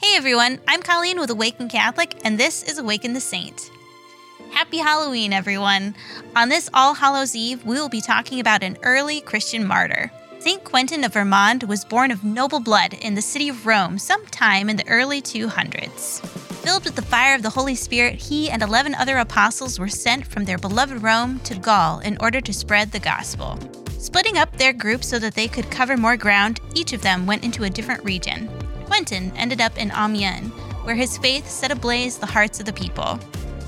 Hey everyone, I'm Colleen with Awaken Catholic, and this is Awaken the Saint. Happy Halloween, everyone! On this All Hallows Eve, we will be talking about an early Christian martyr. St. Quentin of Vermand was born of noble blood in the city of Rome sometime in the early 200s. Filled with the fire of the Holy Spirit, he and 11 other apostles were sent from their beloved Rome to Gaul in order to spread the gospel. Splitting up their group so that they could cover more ground, each of them went into a different region. Quentin ended up in Amiens, where his faith set ablaze the hearts of the people.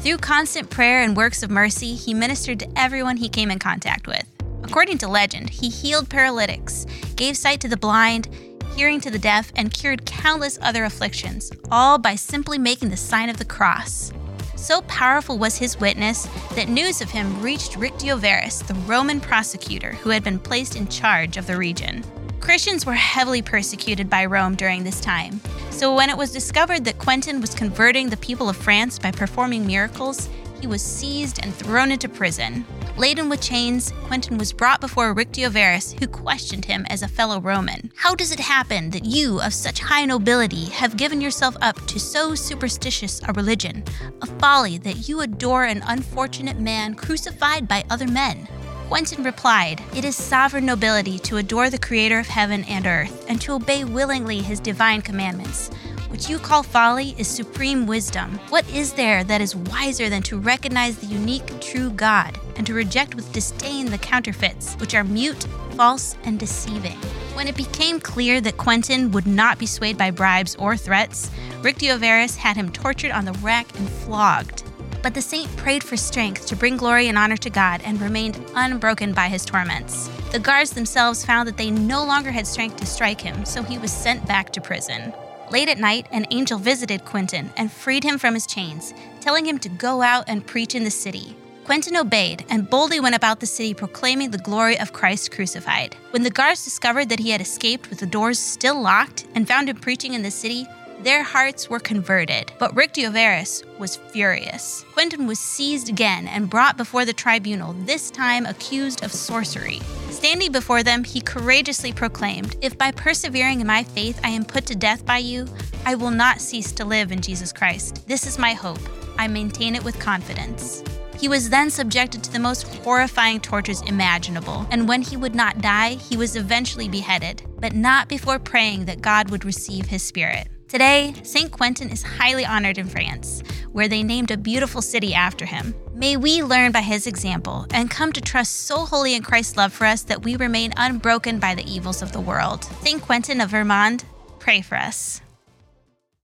Through constant prayer and works of mercy, he ministered to everyone he came in contact with. According to legend, he healed paralytics, gave sight to the blind, hearing to the deaf, and cured countless other afflictions, all by simply making the sign of the cross. So powerful was his witness that news of him reached Rictio Verus, the Roman prosecutor who had been placed in charge of the region. Christians were heavily persecuted by Rome during this time. So when it was discovered that Quentin was converting the people of France by performing miracles, he was seized and thrown into prison. Laden with chains, Quentin was brought before Rictio Verus, who questioned him as a fellow Roman. How does it happen that you, of such high nobility, have given yourself up to so superstitious a religion, a folly that you adore an unfortunate man crucified by other men? Quentin replied, It is sovereign nobility to adore the Creator of heaven and earth, and to obey willingly His divine commandments. What you call folly is supreme wisdom. What is there that is wiser than to recognize the unique, true God, and to reject with disdain the counterfeits, which are mute, false, and deceiving? When it became clear that Quentin would not be swayed by bribes or threats, Rictio Verus had him tortured on the rack and flogged. But the saint prayed for strength to bring glory and honor to God and remained unbroken by his torments. The guards themselves found that they no longer had strength to strike him, so he was sent back to prison. Late at night, an angel visited Quentin and freed him from his chains, telling him to go out and preach in the city. Quentin obeyed and boldly went about the city proclaiming the glory of Christ crucified. When the guards discovered that he had escaped with the doors still locked and found him preaching in the city, their hearts were converted, but Verus was furious. Quentin was seized again and brought before the tribunal, this time accused of sorcery. Standing before them, he courageously proclaimed, If by persevering in my faith I am put to death by you, I will not cease to live in Jesus Christ. This is my hope. I maintain it with confidence. He was then subjected to the most horrifying tortures imaginable, and when he would not die, he was eventually beheaded, but not before praying that God would receive his spirit. Today, St. Quentin is highly honored in France, where they named a beautiful city after him. May we learn by his example and come to trust so wholly in Christ's love for us that we remain unbroken by the evils of the world. St. Quentin of Vermand, pray for us.